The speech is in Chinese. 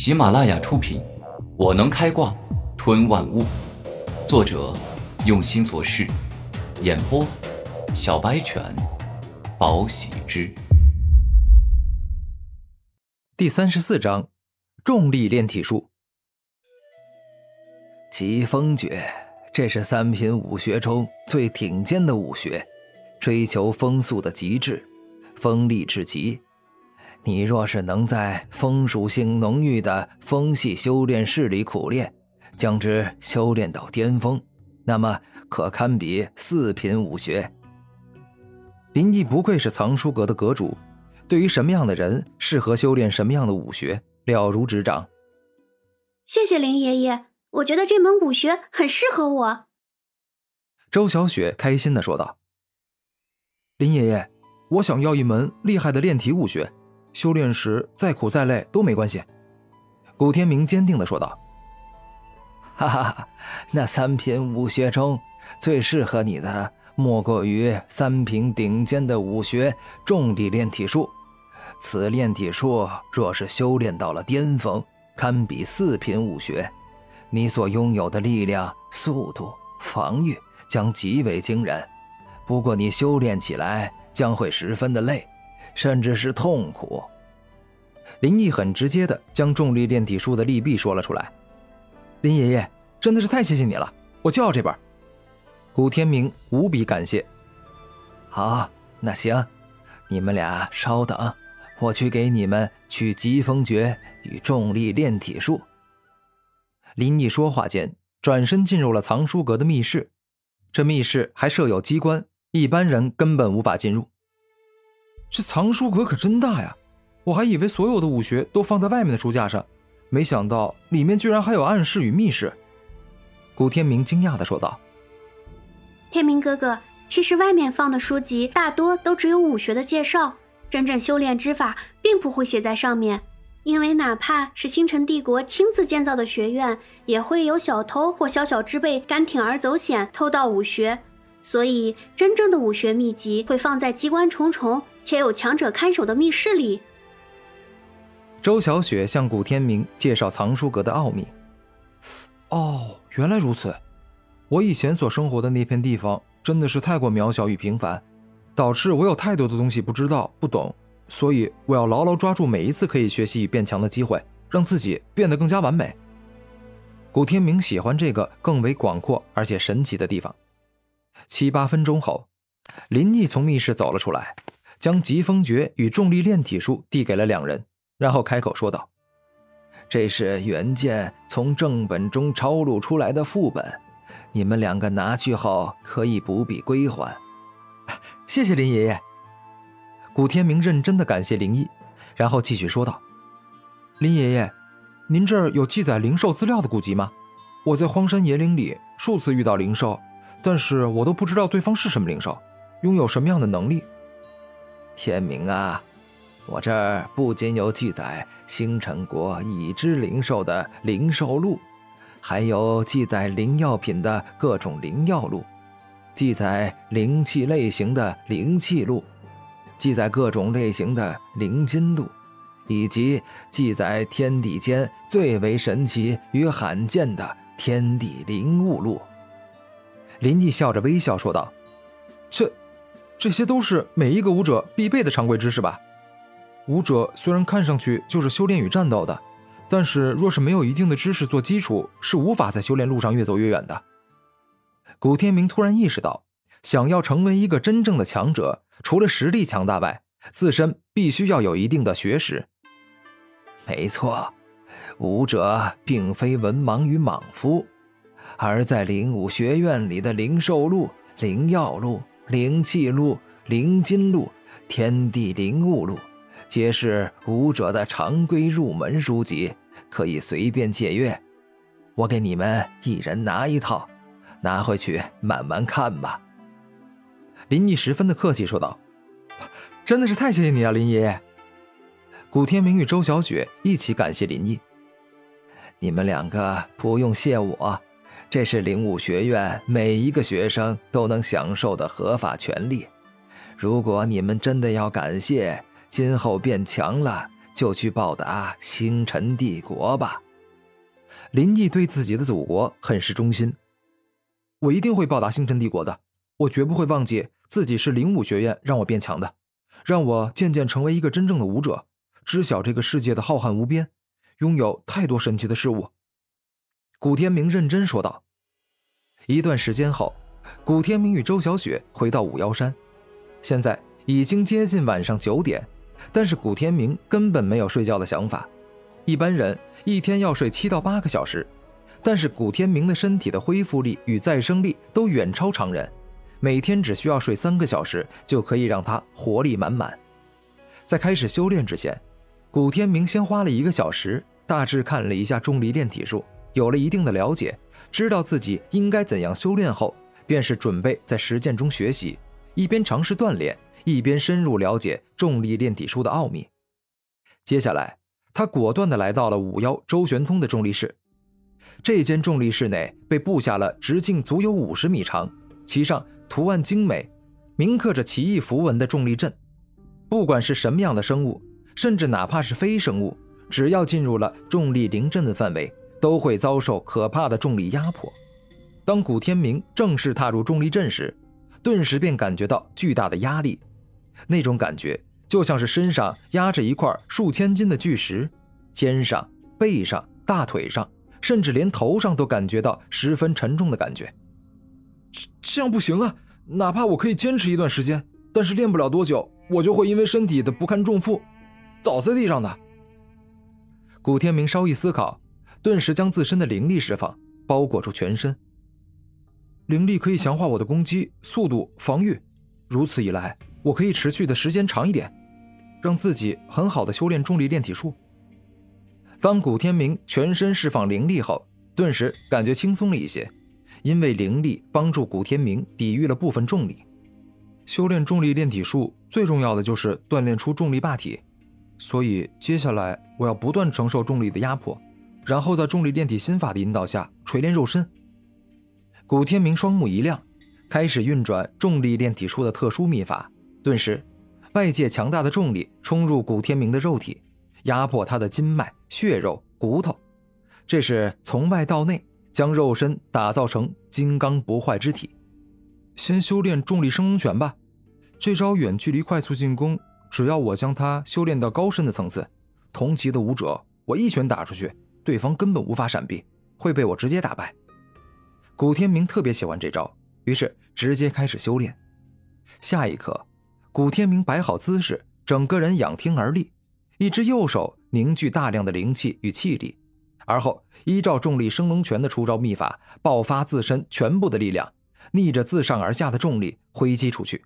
喜马拉雅出品，《我能开挂吞万物》，作者用心做事，演播小白犬，宝喜之。第三十四章，重力炼体术。疾风诀，这是三品武学中最顶尖的武学，追求风速的极致，锋利至极。你若是能在风属性浓郁的风系修炼室里苦练，将之修炼到巅峰，那么可堪比四品武学。林毅不愧是藏书阁的阁主，对于什么样的人适合修炼什么样的武学了如指掌。谢谢林爷爷，我觉得这门武学很适合我。周小雪开心的说道：“林爷爷，我想要一门厉害的炼体武学。”修炼时再苦再累都没关系，古天明坚定的说道：“哈哈，那三品武学中最适合你的，莫过于三品顶尖的武学——重力炼体术。此炼体术若是修炼到了巅峰，堪比四品武学。你所拥有的力量、速度、防御将极为惊人。不过，你修炼起来将会十分的累。”甚至是痛苦。林毅很直接的将重力炼体术的利弊说了出来。林爷爷真的是太谢谢你了，我就要这本。古天明无比感谢。好，那行，你们俩稍等，我去给你们取疾风诀与重力炼体术。林毅说话间，转身进入了藏书阁的密室。这密室还设有机关，一般人根本无法进入。这藏书阁可真大呀！我还以为所有的武学都放在外面的书架上，没想到里面居然还有暗室与密室。古天明惊讶的说道：“天明哥哥，其实外面放的书籍大多都只有武学的介绍，真正修炼之法并不会写在上面。因为哪怕是星辰帝国亲自建造的学院，也会有小偷或小小之辈敢铤而走险偷盗武学，所以真正的武学秘籍会放在机关重重。”且有强者看守的密室里。周小雪向古天明介绍藏书阁的奥秘。哦，原来如此。我以前所生活的那片地方真的是太过渺小与平凡，导致我有太多的东西不知道、不懂。所以我要牢牢抓住每一次可以学习与变强的机会，让自己变得更加完美。古天明喜欢这个更为广阔而且神奇的地方。七八分钟后，林毅从密室走了出来。将疾风诀与重力炼体术递给了两人，然后开口说道：“这是原件从正本中抄录出来的副本，你们两个拿去后可以不必归还。”谢谢林爷爷。古天明认真的感谢林毅，然后继续说道：“林爷爷，您这儿有记载灵兽资料的古籍吗？我在荒山野岭里数次遇到灵兽，但是我都不知道对方是什么灵兽，拥有什么样的能力。”天明啊，我这儿不仅有记载星辰国已知灵兽的灵兽录，还有记载灵药品的各种灵药录，记载灵气类型的灵气录，记载各种类型的灵金录，以及记载天地间最为神奇与罕见的天地灵物录。林毅笑着微笑说道：“这。”这些都是每一个武者必备的常规知识吧？武者虽然看上去就是修炼与战斗的，但是若是没有一定的知识做基础，是无法在修炼路上越走越远的。古天明突然意识到，想要成为一个真正的强者，除了实力强大外，自身必须要有一定的学识。没错，武者并非文盲与莽夫，而在灵武学院里的灵兽录、灵药录。灵气录、灵金录、天地灵物录，皆是武者的常规入门书籍，可以随便借阅。我给你们一人拿一套，拿回去慢慢看吧。林毅十分的客气说道：“真的是太谢谢你了，林爷爷。”古天明与周小雪一起感谢林毅：“你们两个不用谢我。”这是灵武学院每一个学生都能享受的合法权利。如果你们真的要感谢，今后变强了，就去报答星辰帝国吧。林毅对自己的祖国很是忠心，我一定会报答星辰帝国的。我绝不会忘记自己是灵武学院让我变强的，让我渐渐成为一个真正的武者，知晓这个世界的浩瀚无边，拥有太多神奇的事物。古天明认真说道。一段时间后，古天明与周小雪回到五妖山，现在已经接近晚上九点，但是古天明根本没有睡觉的想法。一般人一天要睡七到八个小时，但是古天明的身体的恢复力与再生力都远超常人，每天只需要睡三个小时就可以让他活力满满。在开始修炼之前，古天明先花了一个小时，大致看了一下重力炼体术，有了一定的了解，知道自己应该怎样修炼后，便是准备在实践中学习，一边尝试锻炼，一边深入了解重力炼体术的奥秘。接下来。他果断地来到了五妖周玄通的重力室。这间重力室内被布下了直径足有五十米长、其上图案精美、铭刻着奇异符文的重力阵。不管是什么样的生物，甚至哪怕是非生物，只要进入了重力灵阵的范围，都会遭受可怕的重力压迫。当古天明正式踏入重力阵时，顿时便感觉到巨大的压力，那种感觉。就像是身上压着一块数千斤的巨石，肩上、背上、大腿上，甚至连头上都感觉到十分沉重的感觉。这这样不行啊！哪怕我可以坚持一段时间，但是练不了多久，我就会因为身体的不堪重负，倒在地上的。古天明稍一思考，顿时将自身的灵力释放，包裹住全身。灵力可以强化我的攻击速度、防御，如此一来，我可以持续的时间长一点。让自己很好的修炼重力炼体术。当古天明全身释放灵力后，顿时感觉轻松了一些，因为灵力帮助古天明抵御了部分重力。修炼重力炼体术最重要的就是锻炼出重力霸体，所以接下来我要不断承受重力的压迫，然后在重力炼体心法的引导下锤炼肉身。古天明双目一亮，开始运转重力炼体术的特殊秘法，顿时。外界强大的重力冲入古天明的肉体，压迫他的筋脉、血肉、骨头，这是从外到内将肉身打造成金刚不坏之体。先修炼重力升龙拳吧，这招远距离快速进攻，只要我将它修炼到高深的层次，同级的武者，我一拳打出去，对方根本无法闪避，会被我直接打败。古天明特别喜欢这招，于是直接开始修炼。下一刻。古天明摆好姿势，整个人仰天而立，一只右手凝聚大量的灵气与气力，而后依照重力升龙拳的出招秘法，爆发自身全部的力量，逆着自上而下的重力挥击出去。